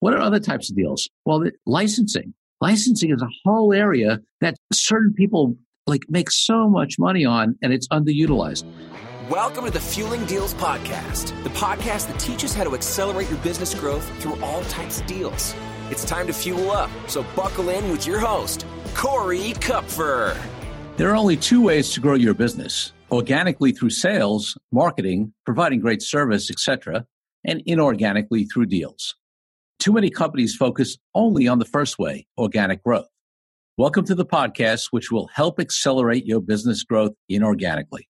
What are other types of deals? Well, licensing. Licensing is a whole area that certain people like make so much money on and it's underutilized. Welcome to the Fueling Deals Podcast, the podcast that teaches how to accelerate your business growth through all types of deals. It's time to fuel up, so buckle in with your host, Corey Kupfer. There are only two ways to grow your business organically through sales, marketing, providing great service, etc., and inorganically through deals. Too many companies focus only on the first way, organic growth. Welcome to the podcast, which will help accelerate your business growth inorganically.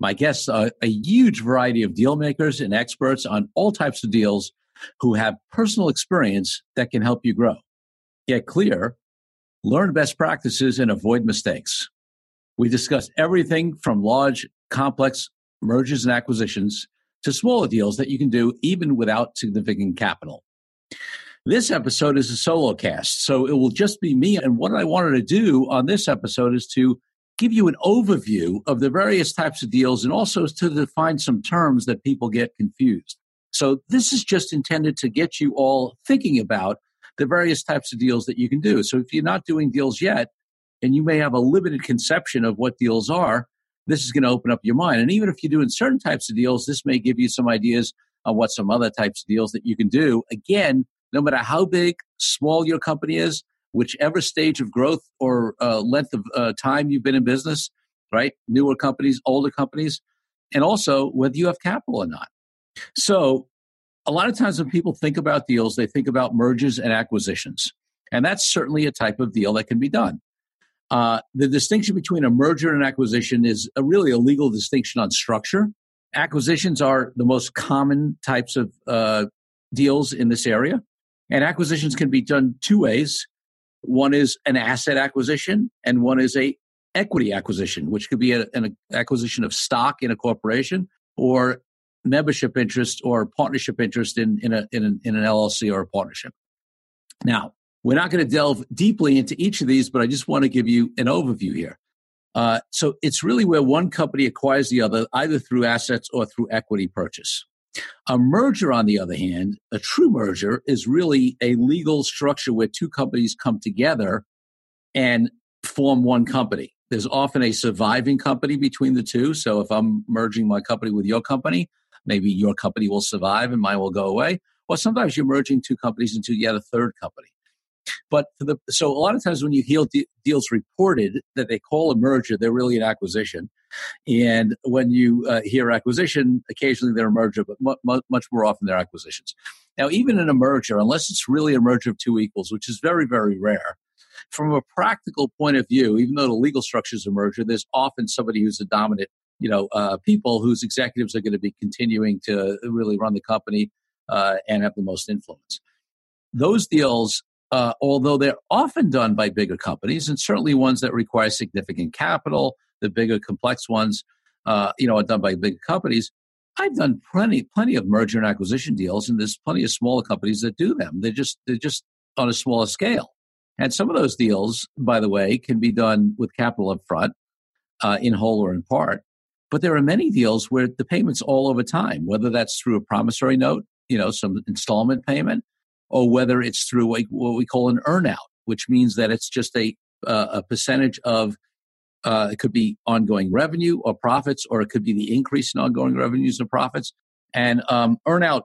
My guests are a huge variety of deal makers and experts on all types of deals who have personal experience that can help you grow. Get clear, learn best practices, and avoid mistakes. We discuss everything from large, complex mergers and acquisitions to smaller deals that you can do even without significant capital. This episode is a solo cast, so it will just be me. And what I wanted to do on this episode is to give you an overview of the various types of deals and also to define some terms that people get confused. So this is just intended to get you all thinking about the various types of deals that you can do. So if you're not doing deals yet, and you may have a limited conception of what deals are, this is going to open up your mind. And even if you're doing certain types of deals, this may give you some ideas on what some other types of deals that you can do. Again, no matter how big, small your company is, whichever stage of growth or uh, length of uh, time you've been in business, right? Newer companies, older companies, and also whether you have capital or not. So, a lot of times when people think about deals, they think about mergers and acquisitions. And that's certainly a type of deal that can be done. Uh, the distinction between a merger and acquisition is a really a legal distinction on structure. Acquisitions are the most common types of uh, deals in this area, and acquisitions can be done two ways. One is an asset acquisition, and one is a equity acquisition, which could be a, an acquisition of stock in a corporation or membership interest or partnership interest in, in, a, in, an, in an LLC or a partnership. Now, we're not going to delve deeply into each of these, but I just want to give you an overview here. Uh, so it's really where one company acquires the other, either through assets or through equity purchase. A merger, on the other hand, a true merger is really a legal structure where two companies come together and form one company. There's often a surviving company between the two. So if I'm merging my company with your company, maybe your company will survive and mine will go away. Or sometimes you're merging two companies into yet a third company. But the, so a lot of times when you hear de- deals reported that they call a merger, they're really an acquisition. And when you uh, hear acquisition, occasionally they're a merger, but mu- much more often they're acquisitions. Now, even in a merger, unless it's really a merger of two equals, which is very, very rare, from a practical point of view, even though the legal structure is a merger, there's often somebody who's a dominant, you know, uh, people whose executives are going to be continuing to really run the company uh, and have the most influence. Those deals uh, although they're often done by bigger companies and certainly ones that require significant capital, the bigger complex ones, uh, you know, are done by big companies. I've done plenty, plenty of merger and acquisition deals, and there's plenty of smaller companies that do them. They're just, they're just on a smaller scale. And some of those deals, by the way, can be done with capital up front, uh, in whole or in part. But there are many deals where the payment's all over time, whether that's through a promissory note, you know, some installment payment, or whether it's through a, what we call an earnout, which means that it's just a, uh, a percentage of uh, it could be ongoing revenue or profits, or it could be the increase in ongoing revenues and profits. And um, earnout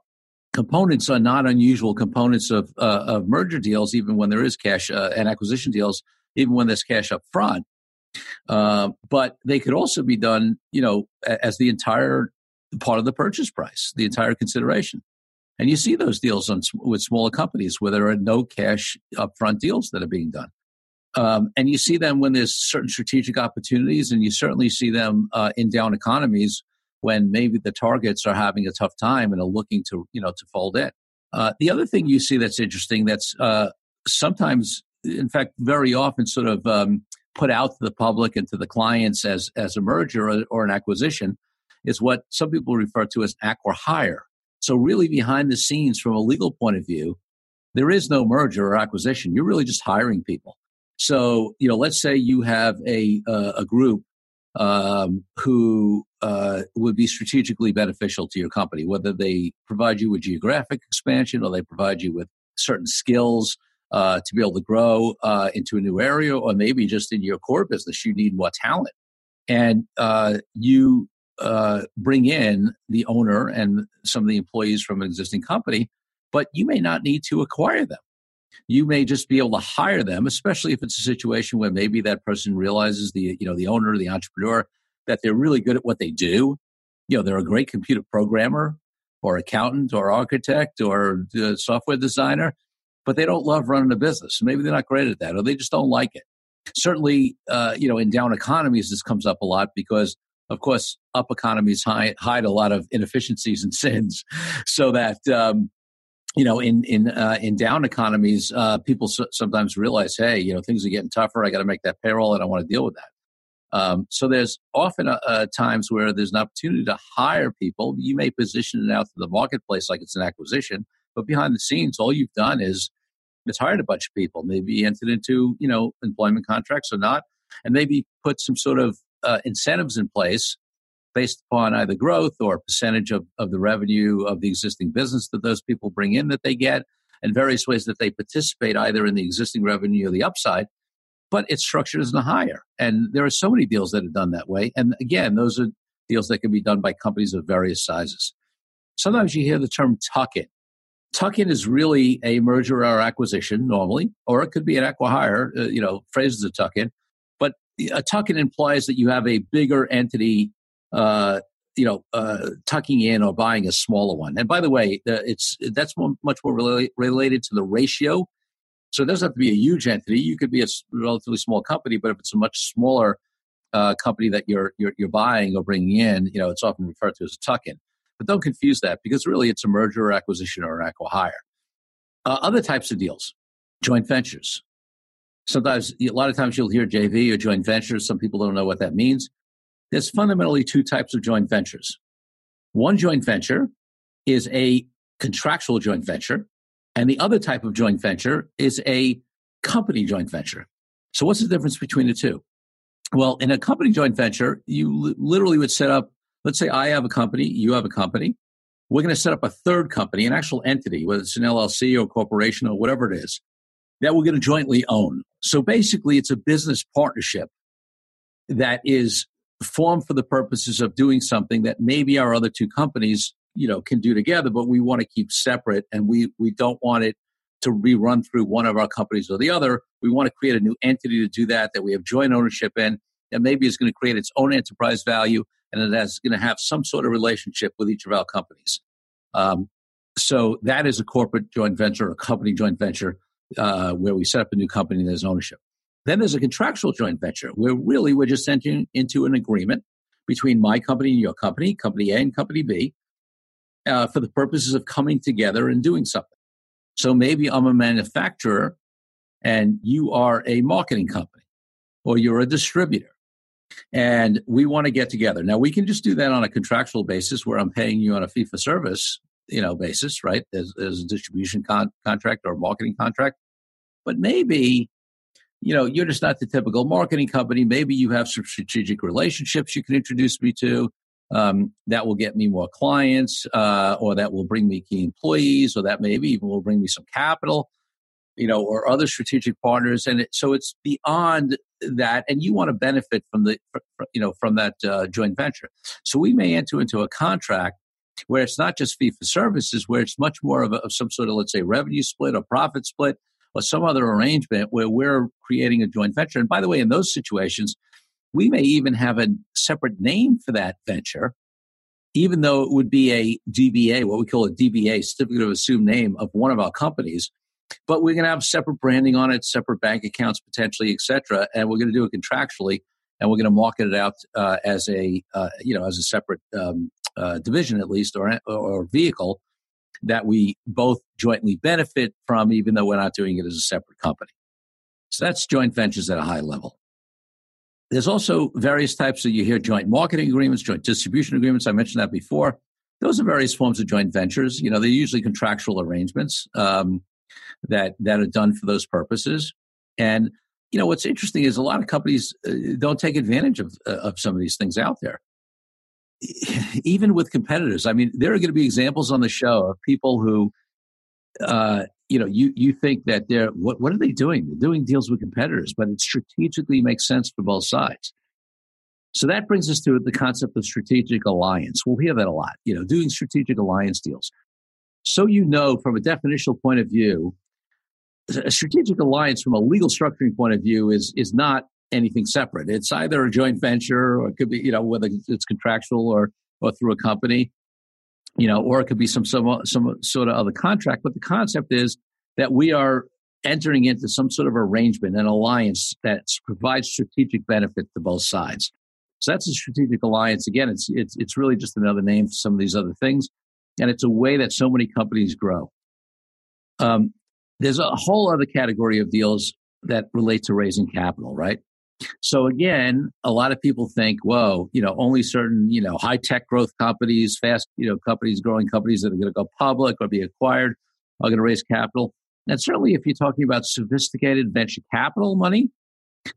components are not unusual components of, uh, of merger deals, even when there is cash uh, and acquisition deals, even when there's cash up front. Uh, but they could also be done, you know, as the entire part of the purchase price, the entire consideration. And you see those deals on, with smaller companies where there are no cash upfront deals that are being done. Um, and you see them when there's certain strategic opportunities, and you certainly see them uh, in down economies when maybe the targets are having a tough time and are looking to you know to fold in. Uh, the other thing you see that's interesting that's uh, sometimes, in fact, very often, sort of um, put out to the public and to the clients as as a merger or, or an acquisition is what some people refer to as acqui-hire. So, really, behind the scenes, from a legal point of view, there is no merger or acquisition. You're really just hiring people. So, you know, let's say you have a uh, a group um, who uh, would be strategically beneficial to your company, whether they provide you with geographic expansion or they provide you with certain skills uh, to be able to grow uh, into a new area, or maybe just in your core business, you need more talent. And uh, you uh, bring in the owner and some of the employees from an existing company, but you may not need to acquire them. You may just be able to hire them, especially if it's a situation where maybe that person realizes the you know the owner, the entrepreneur, that they're really good at what they do. You know, they're a great computer programmer or accountant or architect or uh, software designer, but they don't love running a business. Maybe they're not great at that, or they just don't like it. Certainly, uh, you know, in down economies, this comes up a lot because, of course, up economies hide, hide a lot of inefficiencies and sins, so that um, you know, in in uh, in down economies, uh, people so- sometimes realize, hey, you know, things are getting tougher. I got to make that payroll, and I want to deal with that. Um, so there's often uh, uh, times where there's an opportunity to hire people. You may position it out to the marketplace like it's an acquisition, but behind the scenes, all you've done is is hired a bunch of people. Maybe entered into you know employment contracts or not, and maybe put some sort of uh, incentives in place based upon either growth or percentage of, of the revenue of the existing business that those people bring in that they get, and various ways that they participate either in the existing revenue or the upside. But it's structured as a hire, and there are so many deals that are done that way. And again, those are deals that can be done by companies of various sizes. Sometimes you hear the term tuck in. Tuck in is really a merger or acquisition normally, or it could be an acquihire, uh, you know, phrases a tuck in. But a tuck in implies that you have a bigger entity, uh, you know, uh, tucking in or buying a smaller one. And by the way, it's that's more, much more related to the ratio. So it doesn't have to be a huge entity. You could be a relatively small company, but if it's a much smaller uh, company that you're, you're you're buying or bringing in, you know, it's often referred to as a tuck in. But don't confuse that because really it's a merger or acquisition or an acquihire. Uh, other types of deals, joint ventures. Sometimes, a lot of times you'll hear JV or joint ventures. Some people don't know what that means. There's fundamentally two types of joint ventures. One joint venture is a contractual joint venture, and the other type of joint venture is a company joint venture. So, what's the difference between the two? Well, in a company joint venture, you literally would set up let's say I have a company, you have a company. We're going to set up a third company, an actual entity, whether it's an LLC or corporation or whatever it is, that we're going to jointly own. So basically, it's a business partnership that is formed for the purposes of doing something that maybe our other two companies, you know, can do together, but we want to keep separate and we, we don't want it to be run through one of our companies or the other. We want to create a new entity to do that, that we have joint ownership in, that maybe is going to create its own enterprise value and is going to have some sort of relationship with each of our companies. Um, so that is a corporate joint venture, a company joint venture, uh, where we set up a new company and there's ownership. Then there's a contractual joint venture where really we're just entering into an agreement between my company and your company, company A and company B, uh, for the purposes of coming together and doing something. So maybe I'm a manufacturer and you are a marketing company or you're a distributor and we want to get together. Now we can just do that on a contractual basis where I'm paying you on a fee for service, you know, basis, right? As a distribution con- contract or marketing contract. But maybe, you know, you're just not the typical marketing company. Maybe you have some strategic relationships you can introduce me to. Um, that will get me more clients, uh, or that will bring me key employees, or that maybe even will bring me some capital you know, or other strategic partners. And it, so it's beyond that, and you want to benefit from the, you know, from that uh, joint venture. So we may enter into a contract where it's not just fee for services, where it's much more of, a, of some sort of, let's say, revenue split or profit split or some other arrangement where we're creating a joint venture. And by the way, in those situations, we may even have a separate name for that venture, even though it would be a DBA, what we call a DBA, certificate of assumed name of one of our companies but we're going to have separate branding on it, separate bank accounts potentially, etc. And we're going to do it contractually, and we're going to market it out uh, as a uh, you know as a separate um, uh, division at least or or vehicle that we both jointly benefit from, even though we're not doing it as a separate company. So that's joint ventures at a high level. There's also various types of you hear joint marketing agreements, joint distribution agreements. I mentioned that before. Those are various forms of joint ventures. You know, they're usually contractual arrangements. Um, that that are done for those purposes. And you know what's interesting is a lot of companies uh, don't take advantage of uh, of some of these things out there. Even with competitors, I mean, there are going to be examples on the show of people who uh, you know, you you think that they're what what are they doing? They're doing deals with competitors, but it strategically makes sense for both sides. So that brings us to the concept of strategic alliance. We'll hear that a lot. You know, doing strategic alliance deals. So you know, from a definitional point of view, a strategic alliance from a legal structuring point of view is is not anything separate. It's either a joint venture or it could be, you know, whether it's contractual or or through a company you know, or it could be some some some sort of other contract. But the concept is that we are entering into some sort of arrangement, an alliance that provides strategic benefit to both sides. So that's a strategic alliance. Again, it's it's it's really just another name for some of these other things, and it's a way that so many companies grow. Um, there's a whole other category of deals that relate to raising capital, right? So again, a lot of people think, whoa, you know, only certain, you know, high tech growth companies, fast, you know, companies, growing companies that are going to go public or be acquired are going to raise capital. And certainly if you're talking about sophisticated venture capital money,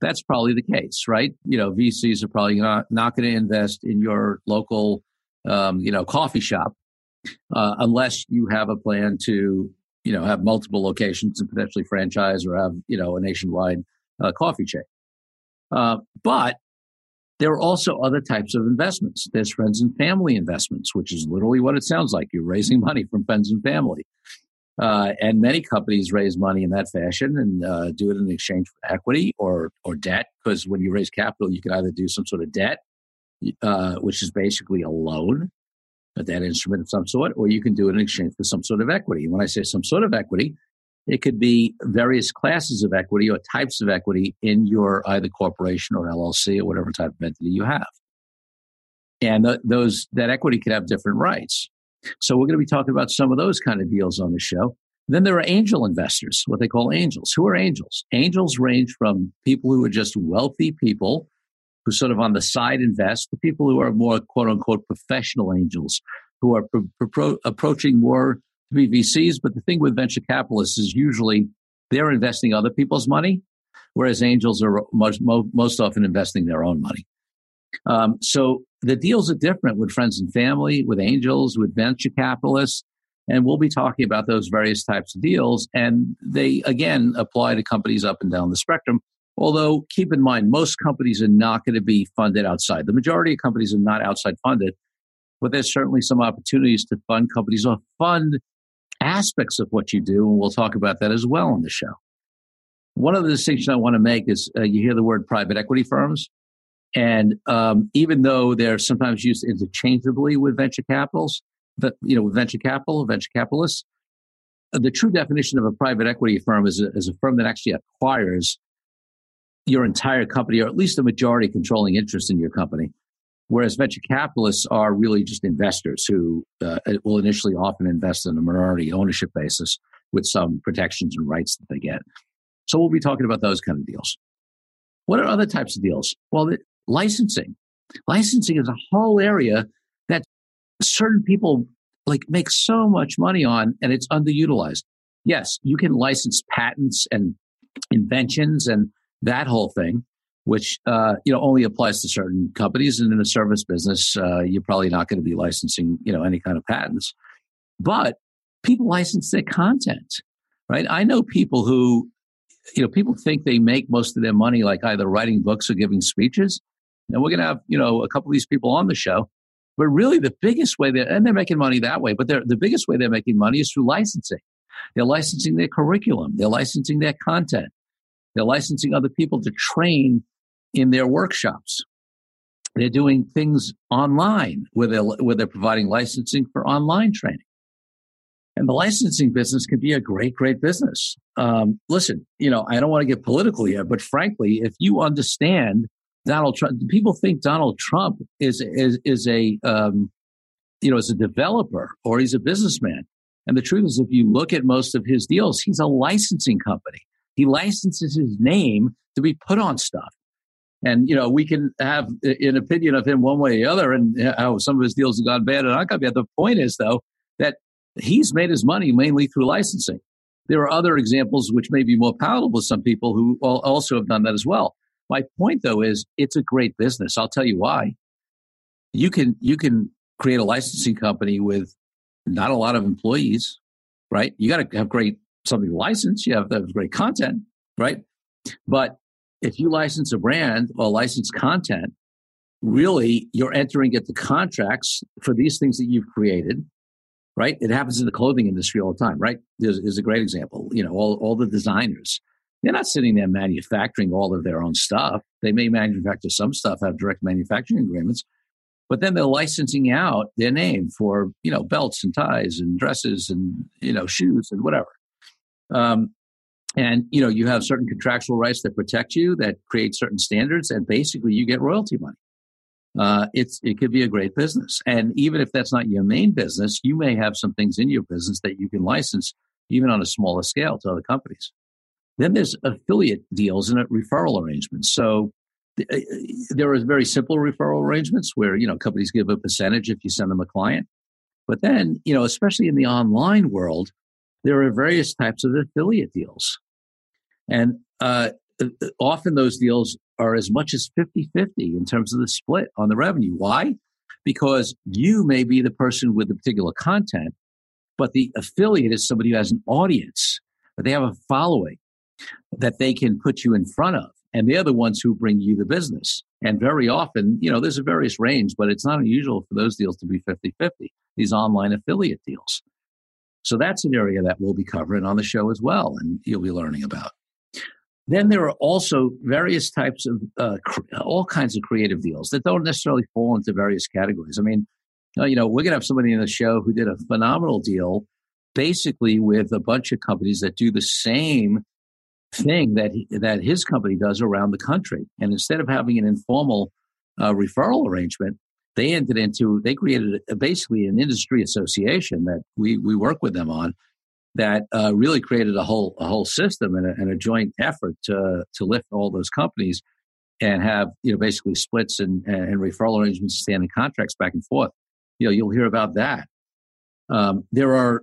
that's probably the case, right? You know, VCs are probably not, not going to invest in your local, um, you know, coffee shop uh, unless you have a plan to, you know, have multiple locations and potentially franchise or have, you know, a nationwide uh, coffee chain. Uh, but there are also other types of investments. There's friends and family investments, which is literally what it sounds like. You're raising money from friends and family. Uh, and many companies raise money in that fashion and uh, do it in exchange for equity or or debt. Because when you raise capital, you can either do some sort of debt, uh, which is basically a loan, a debt instrument of some sort, or you can do it in exchange for some sort of equity. When I say some sort of equity, it could be various classes of equity or types of equity in your either corporation or LLC or whatever type of entity you have. And th- those that equity could have different rights. So we're going to be talking about some of those kind of deals on the show. Then there are angel investors, what they call angels. Who are angels? Angels range from people who are just wealthy people who sort of on the side invest to people who are more quote unquote professional angels who are pro- pro- approaching more to be VCs. But the thing with venture capitalists is usually they're investing other people's money, whereas angels are most, most often investing their own money. Um, so the deals are different with friends and family, with angels, with venture capitalists. And we'll be talking about those various types of deals. And they, again, apply to companies up and down the spectrum. Although, keep in mind, most companies are not going to be funded outside. The majority of companies are not outside funded, but there's certainly some opportunities to fund companies or fund aspects of what you do, and we'll talk about that as well on the show. One of the distinctions I want to make is uh, you hear the word private equity firms, and um, even though they're sometimes used interchangeably with venture capitals, you know, venture capital, venture capitalists, uh, the true definition of a private equity firm is a, is a firm that actually acquires your entire company, or at least a majority controlling interest in your company. Whereas venture capitalists are really just investors who uh, will initially often invest on a minority ownership basis with some protections and rights that they get. So we'll be talking about those kind of deals. What are other types of deals? Well, the, licensing. Licensing is a whole area that certain people like make so much money on and it's underutilized. Yes, you can license patents and inventions and that whole thing which uh, you know only applies to certain companies. And in a service business, uh, you're probably not going to be licensing you know any kind of patents. But people license their content, right? I know people who you know people think they make most of their money like either writing books or giving speeches. And we're going to have you know a couple of these people on the show. But really, the biggest way they're and they're making money that way. But the biggest way they're making money is through licensing. They're licensing their curriculum. They're licensing their content. They're licensing other people to train in their workshops. They're doing things online where they're, where they're providing licensing for online training. And the licensing business can be a great, great business. Um, listen, you know, I don't want to get political here, but frankly, if you understand Donald Trump, people think Donald Trump is is is a um, you know is a developer or he's a businessman. And the truth is, if you look at most of his deals, he's a licensing company. He licenses his name to be put on stuff. And, you know, we can have an opinion of him one way or the other and uh, how some of his deals have gone bad and not gone bad. The point is, though, that he's made his money mainly through licensing. There are other examples which may be more palatable to some people who also have done that as well. My point, though, is it's a great business. I'll tell you why. You can you can create a licensing company with not a lot of employees, right? You got to have great something to license. You have to have great content, right? But if you license a brand or license content, really you're entering into contracts for these things that you've created, right? It happens in the clothing industry all the time, right? There's, there's a great example. You know, all, all the designers, they're not sitting there manufacturing all of their own stuff. They may manufacture some stuff, have direct manufacturing agreements, but then they're licensing out their name for, you know, belts and ties and dresses and, you know, shoes and whatever. Um, and, you know, you have certain contractual rights that protect you, that create certain standards, and basically you get royalty money. Uh, it's it could be a great business, and even if that's not your main business, you may have some things in your business that you can license, even on a smaller scale, to other companies. Then there's affiliate deals and referral arrangements. So uh, there are very simple referral arrangements where you know companies give a percentage if you send them a client, but then you know especially in the online world, there are various types of affiliate deals. And uh, often those deals are as much as 50 50 in terms of the split on the revenue. Why? Because you may be the person with the particular content, but the affiliate is somebody who has an audience, they have a following that they can put you in front of. And they're the ones who bring you the business. And very often, you know, there's a various range, but it's not unusual for those deals to be 50 50, these online affiliate deals. So that's an area that we'll be covering on the show as well, and you'll be learning about. Then there are also various types of uh, all kinds of creative deals that don't necessarily fall into various categories. I mean, uh, you know, we're going to have somebody in the show who did a phenomenal deal, basically with a bunch of companies that do the same thing that he, that his company does around the country. And instead of having an informal uh, referral arrangement, they entered into they created a, basically an industry association that we we work with them on that uh, really created a whole a whole system and a, and a, joint effort to to lift all those companies and have you know basically splits and, and referral arrangements, standing contracts back and forth. You know, you'll hear about that. Um, there are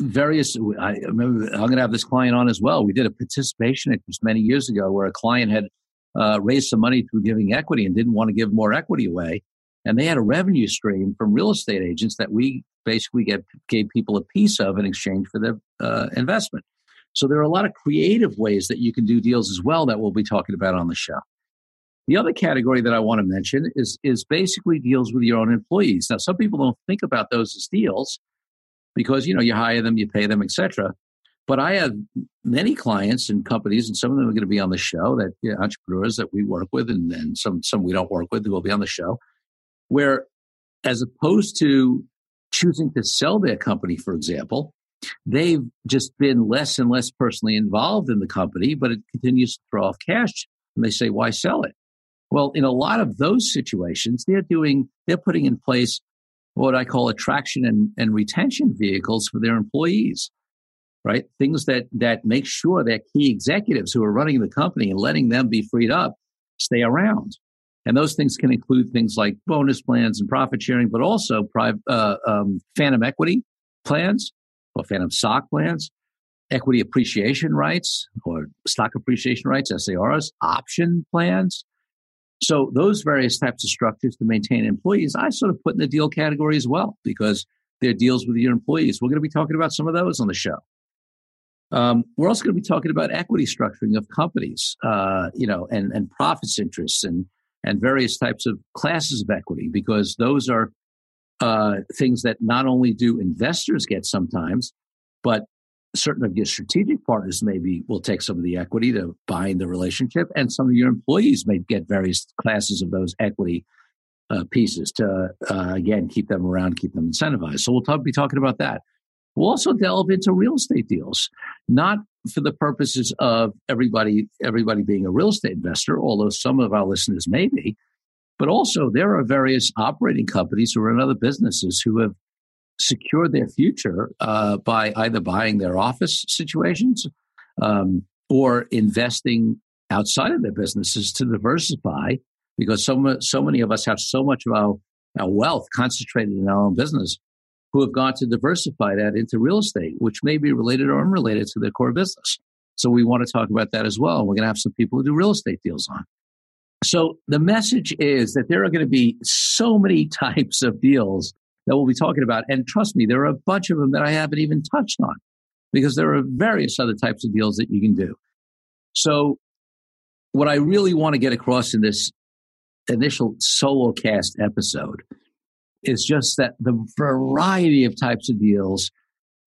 various. I remember I'm going to have this client on as well. We did a participation interest many years ago where a client had uh, raised some money through giving equity and didn't want to give more equity away, and they had a revenue stream from real estate agents that we basically get, gave people a piece of in exchange for their uh, investment. So there are a lot of creative ways that you can do deals as well that we'll be talking about on the show. The other category that I want to mention is is basically deals with your own employees. Now, some people don't think about those as deals because you know you hire them, you pay them, etc. But I have many clients and companies, and some of them are going to be on the show that you know, entrepreneurs that we work with, and, some some we don't work with who will be on the show, where as opposed to choosing to sell their company, for example, they've just been less and less personally involved in the company, but it continues to throw off cash. And they say, why sell it? Well, in a lot of those situations, they're doing, they're putting in place what I call attraction and, and retention vehicles for their employees, right? Things that, that make sure that key executives who are running the company and letting them be freed up stay around. And those things can include things like bonus plans and profit sharing, but also private, uh, um, phantom equity plans or phantom stock plans, equity appreciation rights or stock appreciation rights, SARs, option plans. So those various types of structures to maintain employees, I sort of put in the deal category as well because they're deals with your employees. We're going to be talking about some of those on the show. Um, we're also going to be talking about equity structuring of companies, uh, you know, and, and profits interests and and various types of classes of equity, because those are uh, things that not only do investors get sometimes, but certain of your strategic partners maybe will take some of the equity to bind the relationship, and some of your employees may get various classes of those equity uh, pieces to uh, again keep them around, keep them incentivized. So we'll be talking about that. We'll also delve into real estate deals, not for the purposes of everybody everybody being a real estate investor, although some of our listeners may be, but also there are various operating companies who are in other businesses who have secured their future uh, by either buying their office situations um, or investing outside of their businesses to diversify because so, so many of us have so much of our, our wealth concentrated in our own business who have gone to diversify that into real estate, which may be related or unrelated to their core business. So we want to talk about that as well. We're going to have some people who do real estate deals on. So the message is that there are going to be so many types of deals that we'll be talking about. And trust me, there are a bunch of them that I haven't even touched on. because there are various other types of deals that you can do. So, what I really want to get across in this initial solo cast episode is just that the variety of types of deals.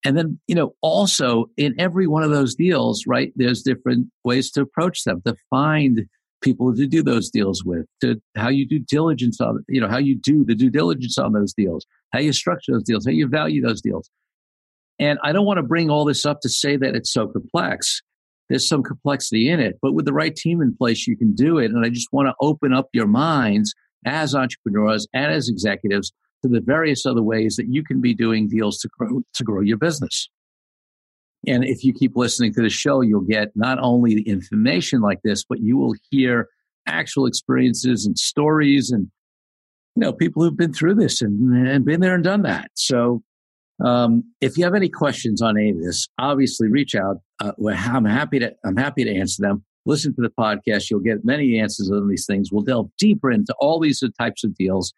And then, you know, also in every one of those deals, right, there's different ways to approach them, to find people to do those deals with, to how you do diligence on, you know, how you do the due diligence on those deals, how you structure those deals, how you value those deals. And I don't want to bring all this up to say that it's so complex. There's some complexity in it, but with the right team in place, you can do it. And I just want to open up your minds as entrepreneurs and as executives to the various other ways that you can be doing deals to grow, to grow your business. And if you keep listening to the show, you'll get not only the information like this, but you will hear actual experiences and stories and you know people who've been through this and, and been there and done that. So um, if you have any questions on any of this, obviously reach out. Uh, I'm happy to I'm happy to answer them. Listen to the podcast; you'll get many answers on these things. We'll delve deeper into all these types of deals,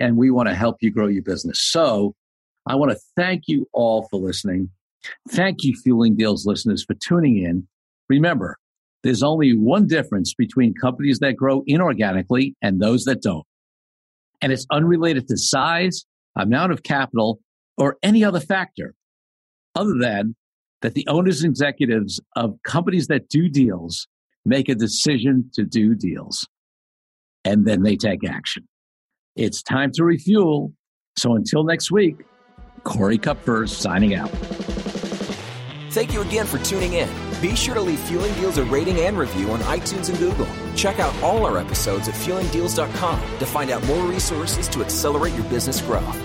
and we want to help you grow your business. So, I want to thank you all for listening. Thank you, Fueling Deals listeners, for tuning in. Remember, there's only one difference between companies that grow inorganically and those that don't. And it's unrelated to size, amount of capital, or any other factor other than that the owners and executives of companies that do deals make a decision to do deals and then they take action. It's time to refuel. So until next week, Corey Kupfer signing out. Thank you again for tuning in. Be sure to leave Fueling Deals a rating and review on iTunes and Google. Check out all our episodes at fuelingdeals.com to find out more resources to accelerate your business growth.